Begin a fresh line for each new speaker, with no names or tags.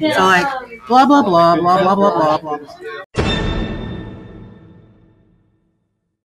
So like blah blah blah blah blah blah blah blah.